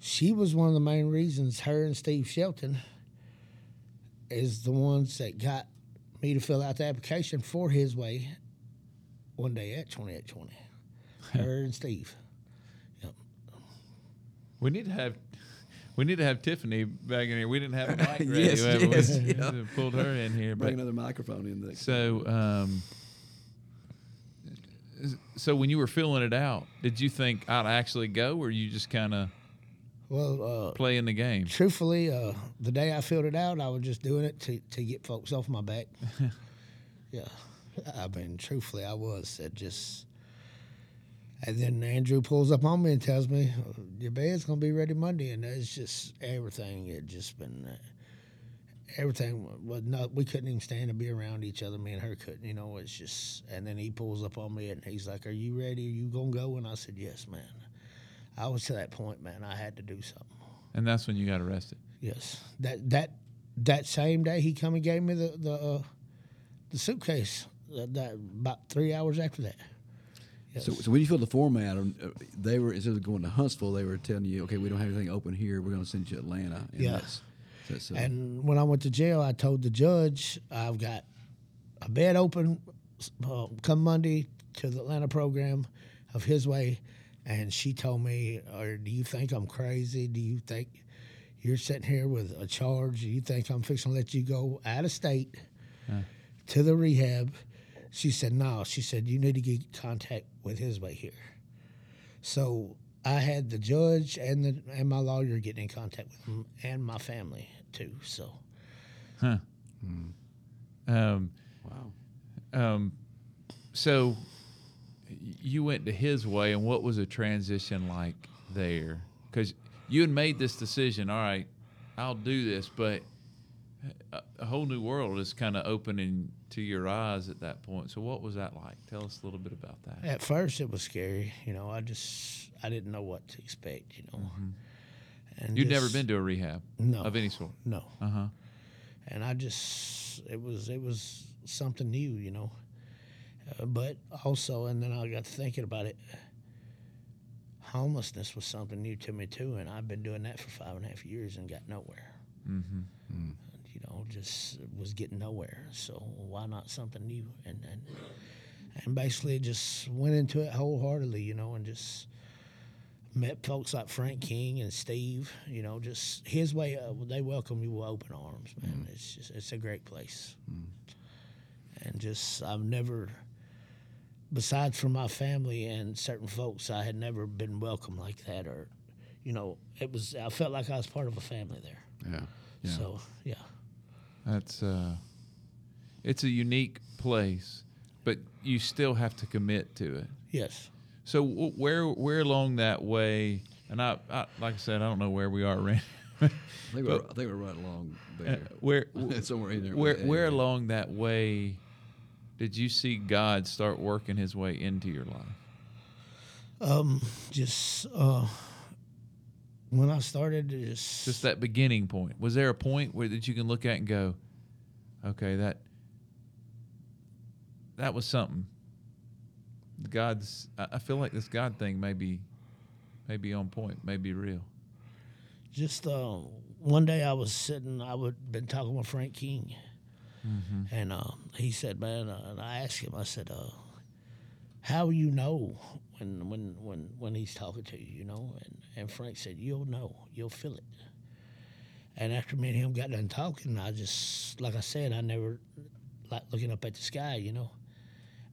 she was one of the main reasons her and Steve Shelton is the ones that got me to fill out the application for his way one day at 2820. Her and Steve. Yep. We need to have. We need to have Tiffany back in here. We didn't have a mic ready. Yes, have yes, We yeah. pulled her in here, Bring but another microphone in. There. so um, So when you were filling it out, did you think I'd actually go, or you just kind of Well, uh, playing the game? truthfully, uh, the day I filled it out, I was just doing it to, to get folks off my back. yeah, I mean, truthfully, I was. It just, and then Andrew pulls up on me and tells me, "Your bed's gonna be ready Monday," and it's just everything. had just been uh, everything was not. We couldn't even stand to be around each other. Me and her couldn't. You know, it's just. And then he pulls up on me and he's like, "Are you ready? Are you gonna go?" And I said, "Yes, man." I was to that point, man. I had to do something. And that's when you got arrested. Yes, that that that same day he come and gave me the the uh, the suitcase. That, that about three hours after that. Yes. So, so when you filled the form out, um, uh, they were instead of going to Huntsville, they were telling you, okay, we don't have anything open here. We're going to send you to Atlanta. And Yeah. That's, that's, uh, and when I went to jail, I told the judge I've got a bed open uh, come Monday to the Atlanta program of His Way, and she told me, "Or do you think I'm crazy? Do you think you're sitting here with a charge? Do you think I'm fixing to let you go out of state to the rehab?" She said, "No." She said, "You need to get contact with His Way here." So I had the judge and the and my lawyer getting in contact with him and my family too. So Um, wow. um, so you went to his way, and what was the transition like there? Because you had made this decision. All right, I'll do this, but a, a whole new world is kind of opening to your eyes at that point. So what was that like? Tell us a little bit about that. at first it was scary. You know, I just I didn't know what to expect. You know, and You'd never been to a rehab No. of any sort. no, Uh huh. and I just it was it was something new. You know, uh, but also and then I got to thinking about it. Homelessness was something new to me too, and I've been doing that for five and a half years and got nowhere. Mm-hmm. you know, just was getting nowhere. So why not something new? And and and basically just went into it wholeheartedly, you know, and just met folks like Frank King and Steve. You know, just his way. Uh, they welcome you with open arms, man. It's just it's a great place. And just I've never. Besides from my family and certain folks, I had never been welcome like that, or, you know, it was. I felt like I was part of a family there. Yeah. Yeah. So yeah. That's uh, it's a unique place, but you still have to commit to it. Yes. So w- where where along that way? And I, I like I said, I don't know where we are, Randy. I think, we're, I think we're right along there. where Somewhere in there. where Yeah, where along that way did you see God start working His way into your life? Um, just uh, when I started, just, Just that beginning point. Was there a point where that you can look at and go, okay, that that was something. God's. I feel like this God thing may be, may be on point, may be real. just uh, one day I was sitting, I would been talking with Frank King, and uh, he said, "Man," uh, and I asked him, I said, uh, "How you know when when when when he's talking to you, you know?" And and Frank said, "You'll know, you'll feel it." And after me and him got done talking, I just, like I said, I never like looking up at the sky, you know.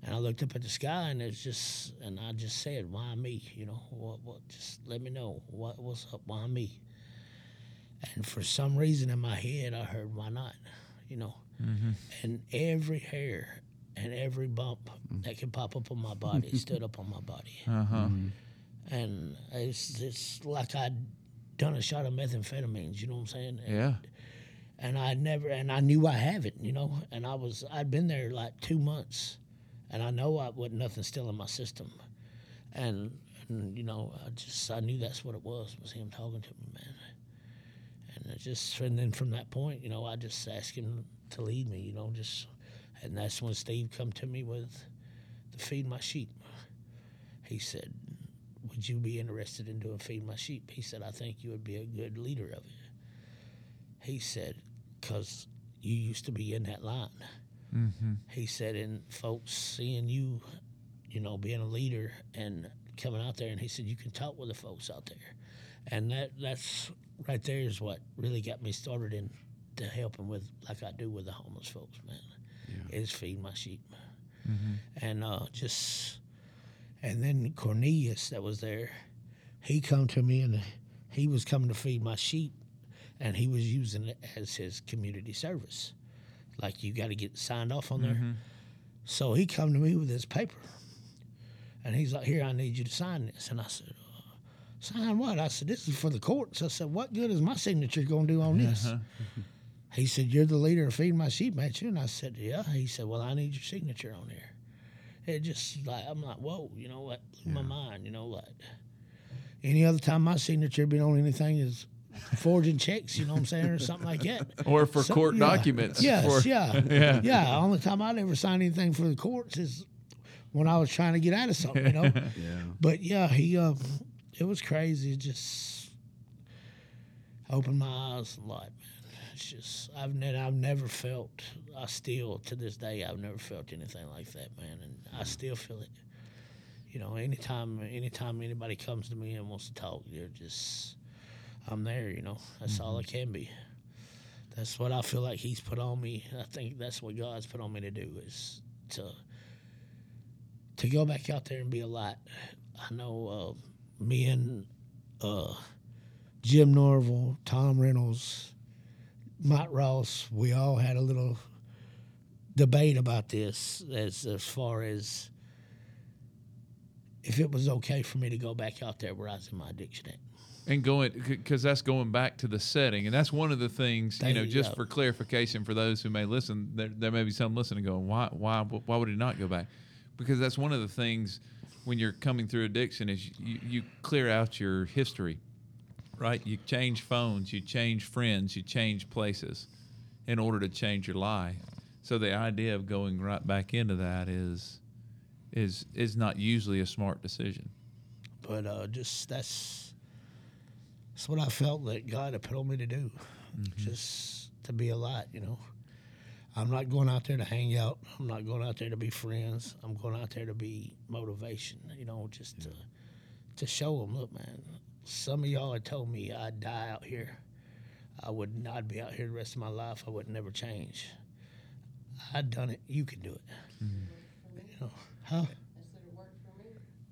And I looked up at the sky, and it's just, and I just said, "Why me?" You know, what? What? Just let me know what what's up. Why me? And for some reason in my head, I heard, "Why not?" You know. Mm-hmm. And every hair and every bump that could pop up on my body stood up on my body, Uh huh. and it's it's like I'd done a shot of methamphetamines. You know what I'm saying? Yeah. and I never and I knew I have it, you know, and I was I'd been there like two months, and I know I wasn't nothing still in my system, and, and you know I just I knew that's what it was was him talking to me, man, and it just and then from that point, you know, I just asked him to lead me, you know, just and that's when Steve come to me with to feed my sheep. He said, "Would you be interested in doing feed my sheep?" He said, "I think you would be a good leader of it." He said, because you used to be in that line. Mm-hmm. He said, and folks seeing you, you know, being a leader and coming out there, and he said, you can talk with the folks out there. And that that's right there is what really got me started in to helping with, like I do with the homeless folks, man, is feed my sheep. And uh, just And then Cornelius that was there, he come to me and he was coming to feed my sheep, and he was using it as his community service. Like you got to get signed off on there. So he come to me with this paper, and he's like, "Here, I need you to sign this." And I said, uh, "Sign what?" I said, "This is for the courts." I said, "What good is my signature going to do on this?" He said, "You're the leader of feeding my sheep, ain't you?" And I said, "Yeah." He said, "Well, I need your signature on here." It just like I'm like, "Whoa," you know what? Blew my mind, you know what? Any other time my signature been on anything is forging checks, you know what I'm saying, or something like that. Or for So- court yeah. documents. Yes, for- yeah, Yeah. yeah. Only time I'd ever signed anything for the courts is when I was trying to get out of something, you know. Yeah. But yeah, he uh, it was crazy. It just opened my eyes a lot, man. It's just I've never I've never felt. I still to this day I've never felt anything like that, man, and I still feel it. You know, anytime anytime anybody comes to me and wants to talk, they're just I'm there. You know, that's all I can be. That's what I feel like He's put on me. I think that's what God's put on me to do is to to go back out there and be a light. I know uh, me and uh, Jim Norville, Tom Reynolds, Mike Ross, we all had a little debate about this as as far as if it was okay for me to go back out there where I was in my addiction at. and going because that's going back to the setting and that's one of the things you know you just go. for clarification for those who may listen there, there may be some listening going why why why would he not go back because that's one of the things when you're coming through addiction is you, you clear out your history right you change phones you change friends you change places in order to change your life so the idea of going right back into that is is is not usually a smart decision But uh, just that's that's what I felt that God had put on me to do, just to be a light. You know, I'm not going out there to hang out. I'm not going out there to be friends. I'm going out there to be motivation. You know, just to to show them, look, man. Some of y'all had told me I'd die out here. I would not be out here the rest of my life. I would never change. I'd done it. You can do it. You know, huh?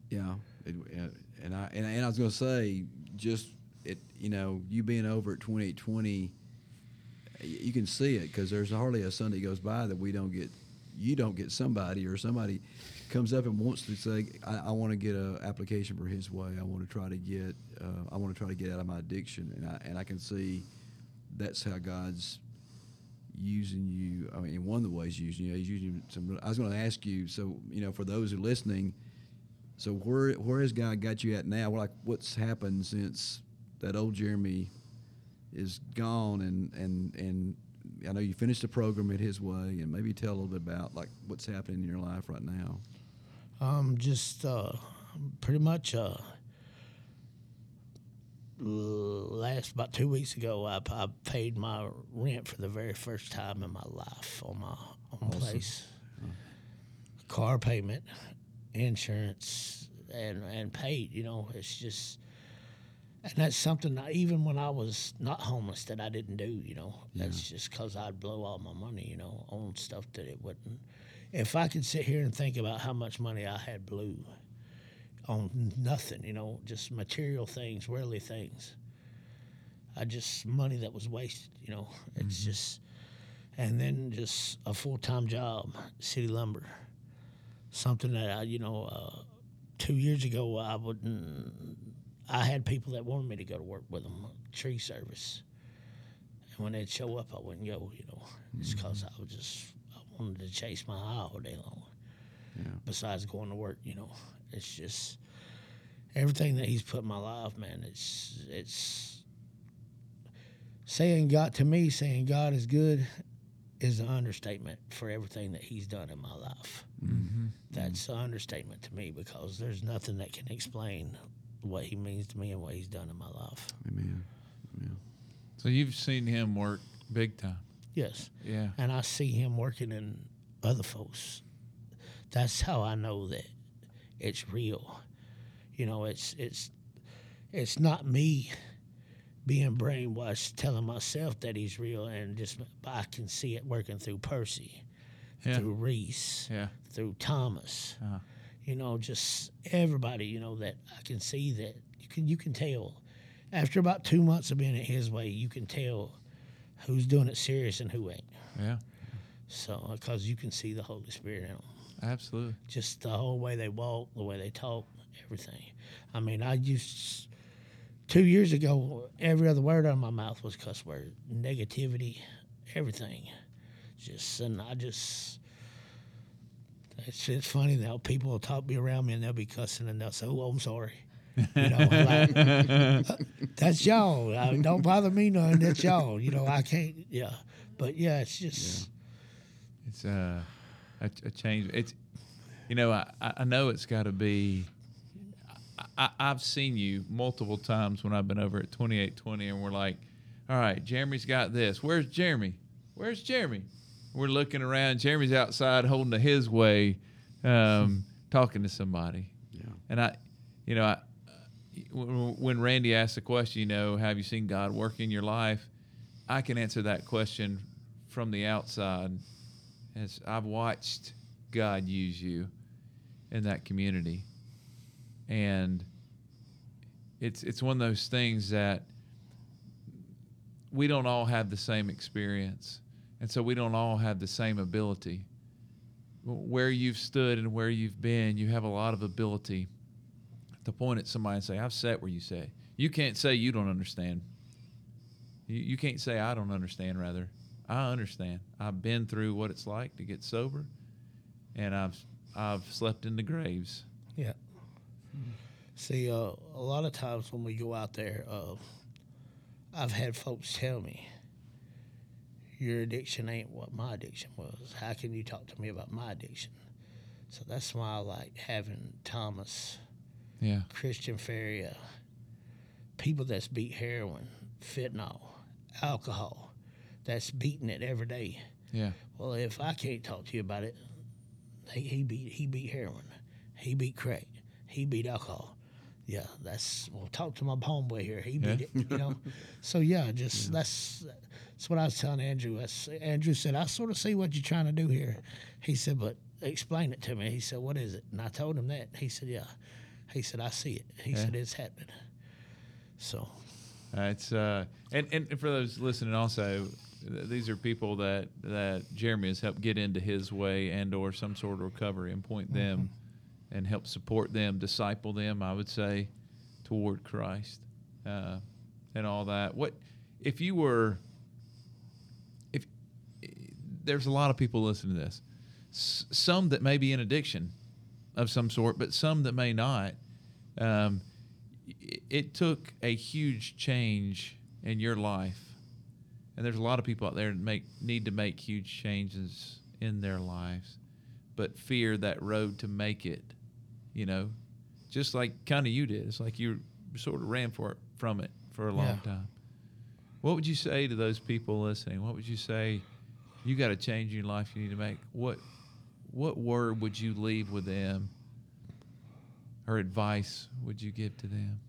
Yeah, it, uh, and I and, and I was going to say just it. You know, you being over at twenty eight twenty, you can see it because there's hardly a Sunday goes by that we don't get you don't get somebody or somebody comes up and wants to say I, I want to get an application for His way. I want to try to get uh, I want to try to get out of my addiction, and I and I can see that's how God's using you. I mean, one of the ways he's using you, he's using some. I was going to ask you. So, you know, for those who are listening, so where where has God got you at now? Like, what's happened since that old Jeremy is gone, and and and I know you finished the program at His Way, and maybe tell a little bit about like what's happening in your life right now. Um, just uh, pretty much uh, last about two weeks ago, I, I paid my rent for the very first time in my life on my own my place. Car payment, insurance, and and paid. You know, it's just. And that's something that even when I was not homeless that I didn't do, you know. That's just because I'd blow all my money, you know, on stuff that it wouldn't. If I could sit here and think about how much money I had blew on nothing, you know, just material things, worldly things. I just money that was wasted, you know. It's just, and then just a full time job, city lumber, something that I, you know, uh, two years ago I wouldn't. I had people that wanted me to go to work with them, tree service, and when they'd show up, I wouldn't go, you know, just because I was just wanted to chase my eye all day long. Yeah. Besides going to work, you know, it's just everything that he's put in my life, man. It's it's saying God to me, saying God is good, is an understatement for everything that he's done in my life. Mm-hmm. That's an understatement to me because there's nothing that can explain what he means to me and what he's done in my life. Amen. Amen. so you've seen him work big time Yes. yeah and I see him working in other folks. That's how I know that it's real. You know, it's it's it's not me being brainwashed telling myself that he's real and just I can see it working through Percy, Yeah. through Reese, yeah through Thomas. Uh-huh. you know, just everybody, you know, that I can see that you can you can tell. After about two months of being at his way, you can tell who's doing it serious and who ain't. Yeah, So, because you can see the Holy Spirit in them, absolutely. just the whole way they walk, the way they talk, everything. I mean, I used two years ago, every other word out of my mouth was cuss word, negativity, everything. Just and I just. It's, it's funny how people will talk be around me and they'll be cussing and they'll say, "Oh, I'm sorry." You know, like, that's y'all. Uh, don't bother me none. That's y'all. You know, I can't. Yeah, but yeah, it's just. It's uh, a, a change. It's, you know, I, I I know it's got to be. I, I, I've seen you multiple times when I've been over at 2820, and we're like, all right, Jeremy's got this. Where's Jeremy? Where's Jeremy? We're looking around. Jeremy's outside holding to his way, um, talking to somebody. Yeah. And I, you know, I, when Randy asked the question, you know, have you seen God work in your life? I can answer that question from the outside, as I've watched God use you in that community, and it's it's one of those things that we don't all have the same experience, and so we don't all have the same ability. Where you've stood and where you've been, you have a lot of ability to point at somebody and say, I've sat where you say. You can't say you don't understand. You, you can't say I don't understand, rather. I understand. I've been through what it's like to get sober, and I've I've slept in the graves. Yeah. See, uh, a lot of times when we go out there, uh, I've had folks tell me, "Your addiction ain't what my addiction was. How can you talk to me about my addiction?" So that's why I like having Thomas, Yeah. Christian Feria, people that's beat heroin, fentanyl, alcohol, that's beating it every day. Yeah. Well, if I can't talk to you about it, he, he beat he beat heroin, he beat crack, he beat alcohol. Yeah, that's well. Talk to my homeboy here. He beat Yeah. it. You know. so yeah, just that's that's what I was telling Andrew. That's, Andrew said, "I sort of see what you're trying to do here." He said, "But explain it to me." He said, "What is it?" And I told him that. He said, "Yeah." He said, "I see it." He Yeah. said, "It's happening." So Uh, it's uh, and, and for those listening, also, these are people that that Jeremy has helped get into his way and or some sort of recovery and point them and help support them, disciple them. I would say toward Christ uh, and all that. What if you were? If there's a lot of people listening to this, S- some that may be in addiction of some sort, but some that may not. Um, it took a huge change in your life, and there's a lot of people out there that make need to make huge changes in their lives, but fear that road to make it. You know, just like kind of you did. It's like you sort of ran for it from it for a long Yeah. time. What would you say to those people listening? What would you say? You got a change in your life you need to make. What what word would you leave with them, or advice would you give to them?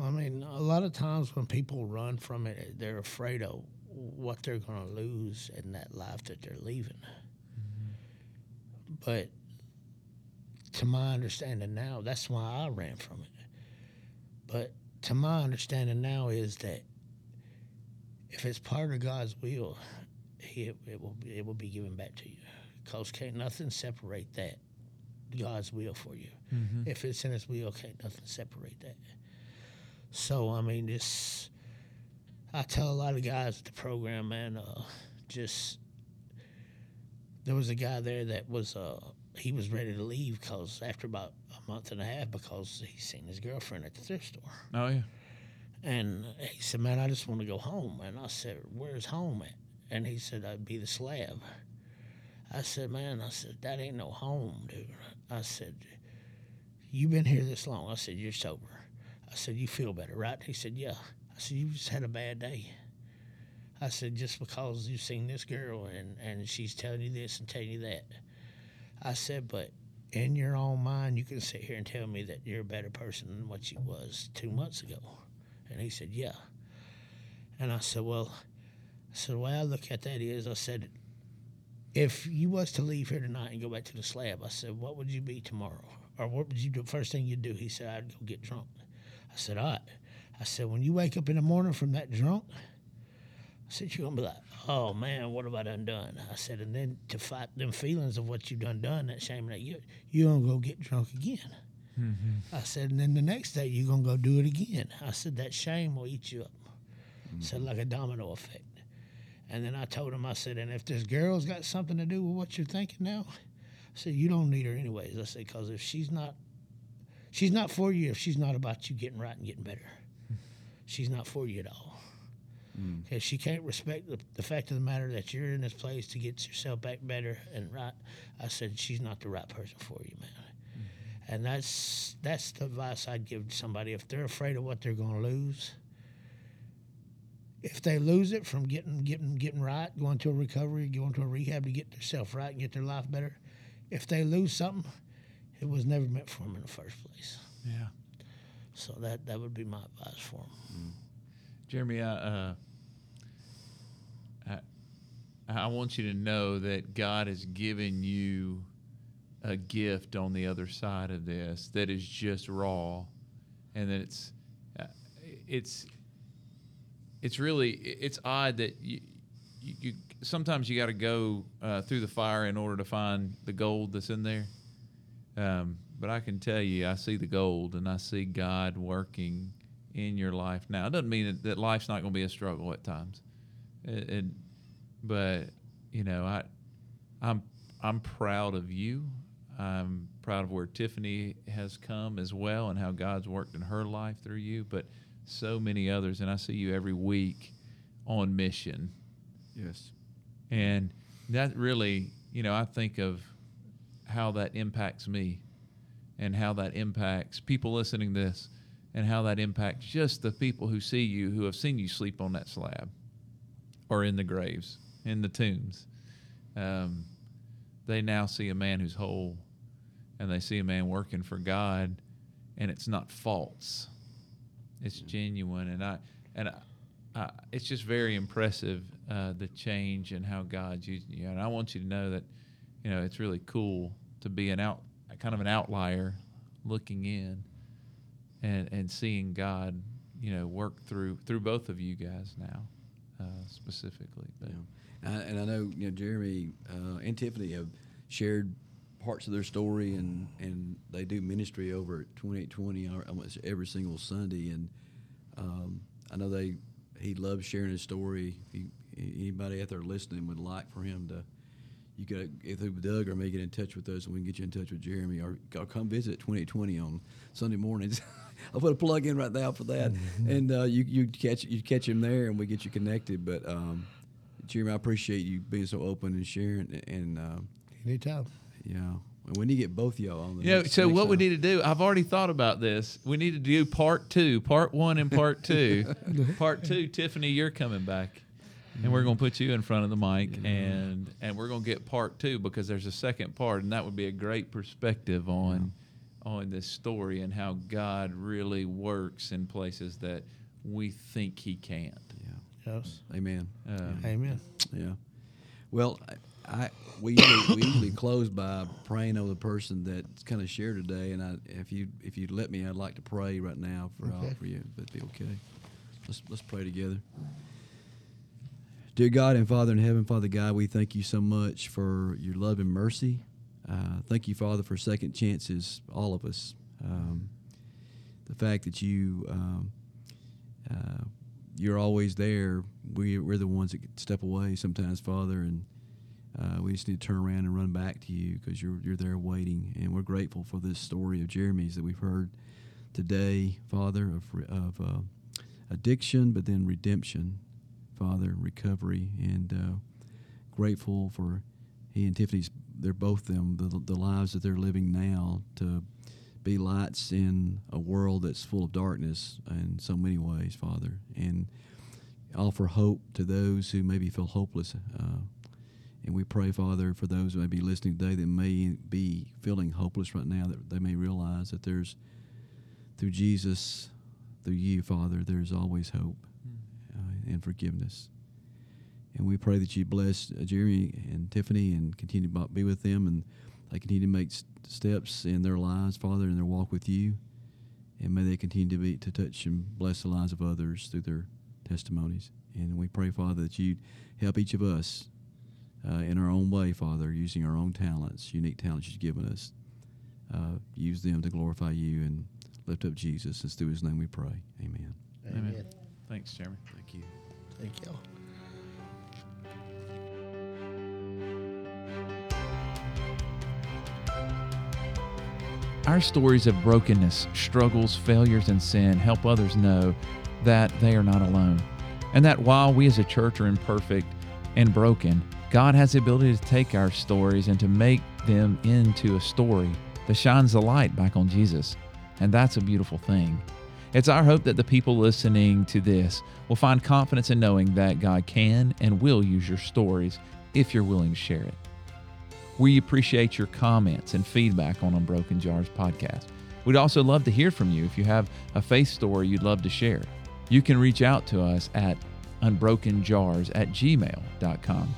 I mean, a lot of times when people run from it, they're afraid of what they're going to lose in that life that they're leaving. Mm-hmm. But to my understanding now, that's why I ran from it. But to my understanding now is that if it's part of God's will, he, it will it will be given back to you. Cause can't nothing separate that God's will for you. If it's in His will, can't nothing separate that. So I mean, this I tell a lot of guys at the program, man. Uh, just there was a guy there that was uh, he was ready to leave because after about a month and a half because he seen his girlfriend at the thrift store, Oh yeah. and he said, "Man, I just want to go home." And I said, "Where's home at?" And he said, "I'd be the slab." I said, "Man," I said, "That ain't no home, dude." I said, You've been here this long?" I said, "You're sober." I said, "You feel better, right?" He said, "Yeah." I said, "You just had a bad day." I said, "Just because you've seen this girl and and she's telling you this and telling you that." I said, "But in your own mind, you can sit here and tell me that you're a better person than what you was two months ago." And he said, "Yeah." And I said, "Well," I said, "The way I look at that is, I said, if you was to leave here tonight and go back to the slab, I said, what would you be tomorrow or what would you do? First thing you'd do? He said, I'd go get drunk. I said, all right. I said, when you wake up in the morning from that drunk, I said, you're gonna be like, oh man, what have I done done? I said, and then to fight them feelings of what you've done done, that shame that you you gonna go get drunk again. Mm-hmm. I said, and then the next day you're gonna go do it again. I said, that shame will eat you up. I said, like a domino effect. And then I told him, I said, and if this girl's got something to do with what you're thinking now, I said, you don't need her anyways. I said, because if she's not, she's not for you if she's not about you getting right and getting better. She's not for you at all. Mm. Because she can't respect the, the fact of the matter that you're in this place to get yourself back better and right. I said, she's not the right person for you, man. Mm. And that's that's the advice I'd give to somebody if they're afraid of what they're going to lose if they lose it from getting getting getting right, going to a recovery, going to a rehab to get themselves right and get their life better, if they lose something, it was never meant for them in the first place. Yeah. So that that would be my advice for them. Jeremy, I, uh, I, I want you to know that God has given you a gift on the other side of this that is just raw, and that it's, uh, it's, it's really it's odd that you, you, you sometimes you got to go uh, through the fire in order to find the gold that's in there. Um, but I can tell you, I see the gold, and I see God working in your life now. It doesn't mean that, life's not going to be a struggle at times, it, but you know, I, I'm I'm proud of you. I'm proud of where Tiffany has come as well, and how God's worked in her life through you. But so many others, and I see you every week on mission, Yes. and that really, you know, I think of how that impacts me, and how that impacts people listening to this, and how that impacts just the people who see you, who have seen you sleep on that slab, or in the graves, in the tombs. Um, they now see a man who's whole, and they see a man working for God, and it's not false. It's genuine, and I and I, I, it's just very impressive uh, the change and how God's using you. And I want you to know that you know it's really cool to be an out kind of an outlier looking in and and seeing God you know work through through both of you guys now uh, specifically. But Yeah. I, and I know you know Jeremy uh, and Tiffany have shared parts of their story, and, and they do ministry over at twenty eight twenty almost every single Sunday. And um, I know they he loves sharing his story. He, anybody out there listening would like for him to. You could either Doug or me get in touch with us, and we can get you in touch with Jeremy, or, or come visit twenty twenty on Sunday mornings. I'll put a plug in right now for that, and uh, you you catch you catch him there, and we get you connected. But um, Jeremy, I appreciate you being so open and sharing. And um, Anytime. Yeah, and we need to get both y'all on the. You know, next- so next what we need to do, I've already thought about this. We need to do part two, part one and part two. part two, Tiffany, you're coming back. And we're going to put you in front of the mic and and we're going to get part two because there's a second part and that would be a great perspective on on this story and how God really works in places that we think he can't. Yeah. Yes. Amen. Um, Amen. Yeah. Well, I, we usually, we usually close by praying over the person that's kind of shared today, and I, if you if you'd let me, I'd like to pray right now for all for you. If that'd be okay. Let's let's pray together. Dear God and Father in heaven, Father God, we thank you so much for your love and mercy. Uh, thank you, Father, for second chances, all of us. Um, the fact that you um, uh, you're always there. We, we're the ones that step away sometimes, Father, and uh, we just need to turn around and run back to you because you're you're there waiting. And we're grateful for this story of Jeremy's that we've heard today, Father, of of uh, addiction, but then redemption, Father, recovery, and uh, grateful for he and Tiffany's. They're both them the, the lives that they're living now to be lights in a world that's full of darkness in so many ways, Father, and offer hope to those who maybe feel hopeless. And we pray, Father, for those who may be listening today that may be feeling hopeless right now, that they may realize that there's, through Jesus, through you, Father, there's always hope uh, and forgiveness. And we pray that you bless uh, Jeremy and Tiffany and continue to be with them. And they continue to make steps in their lives, Father, in their walk with you. And may they continue to be to touch and bless the lives of others through their testimonies. And we pray, Father, that you help each of us uh, in our own way, Father, using our own talents, unique talents you've given us. Uh, use them to glorify you and lift up Jesus. It's through his name we pray. Amen. Amen. Thanks, Jeremy. Thank you. Thank you. Our stories of brokenness, struggles, failures, and sin help others know that they are not alone. And that while we as a church are imperfect and broken, God has the ability to take our stories and to make them into a story that shines the light back on Jesus. And that's a beautiful thing. It's our hope that the people listening to this will find confidence in knowing that God can and will use your stories if you're willing to share it. We appreciate your comments and feedback on Unbroken Jars podcast. We'd also love to hear from you if you have a faith story you'd love to share. You can reach out to us at unbrokenjars at gmail.com.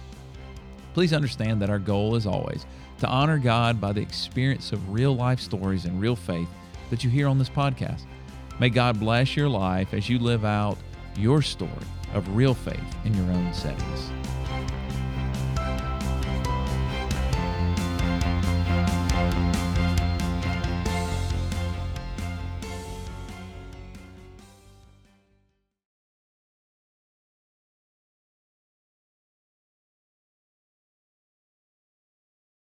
Please understand that our goal is always to honor God by the experience of real life stories and real faith that you hear on this podcast. May God bless your life as you live out your story of real faith in your own settings.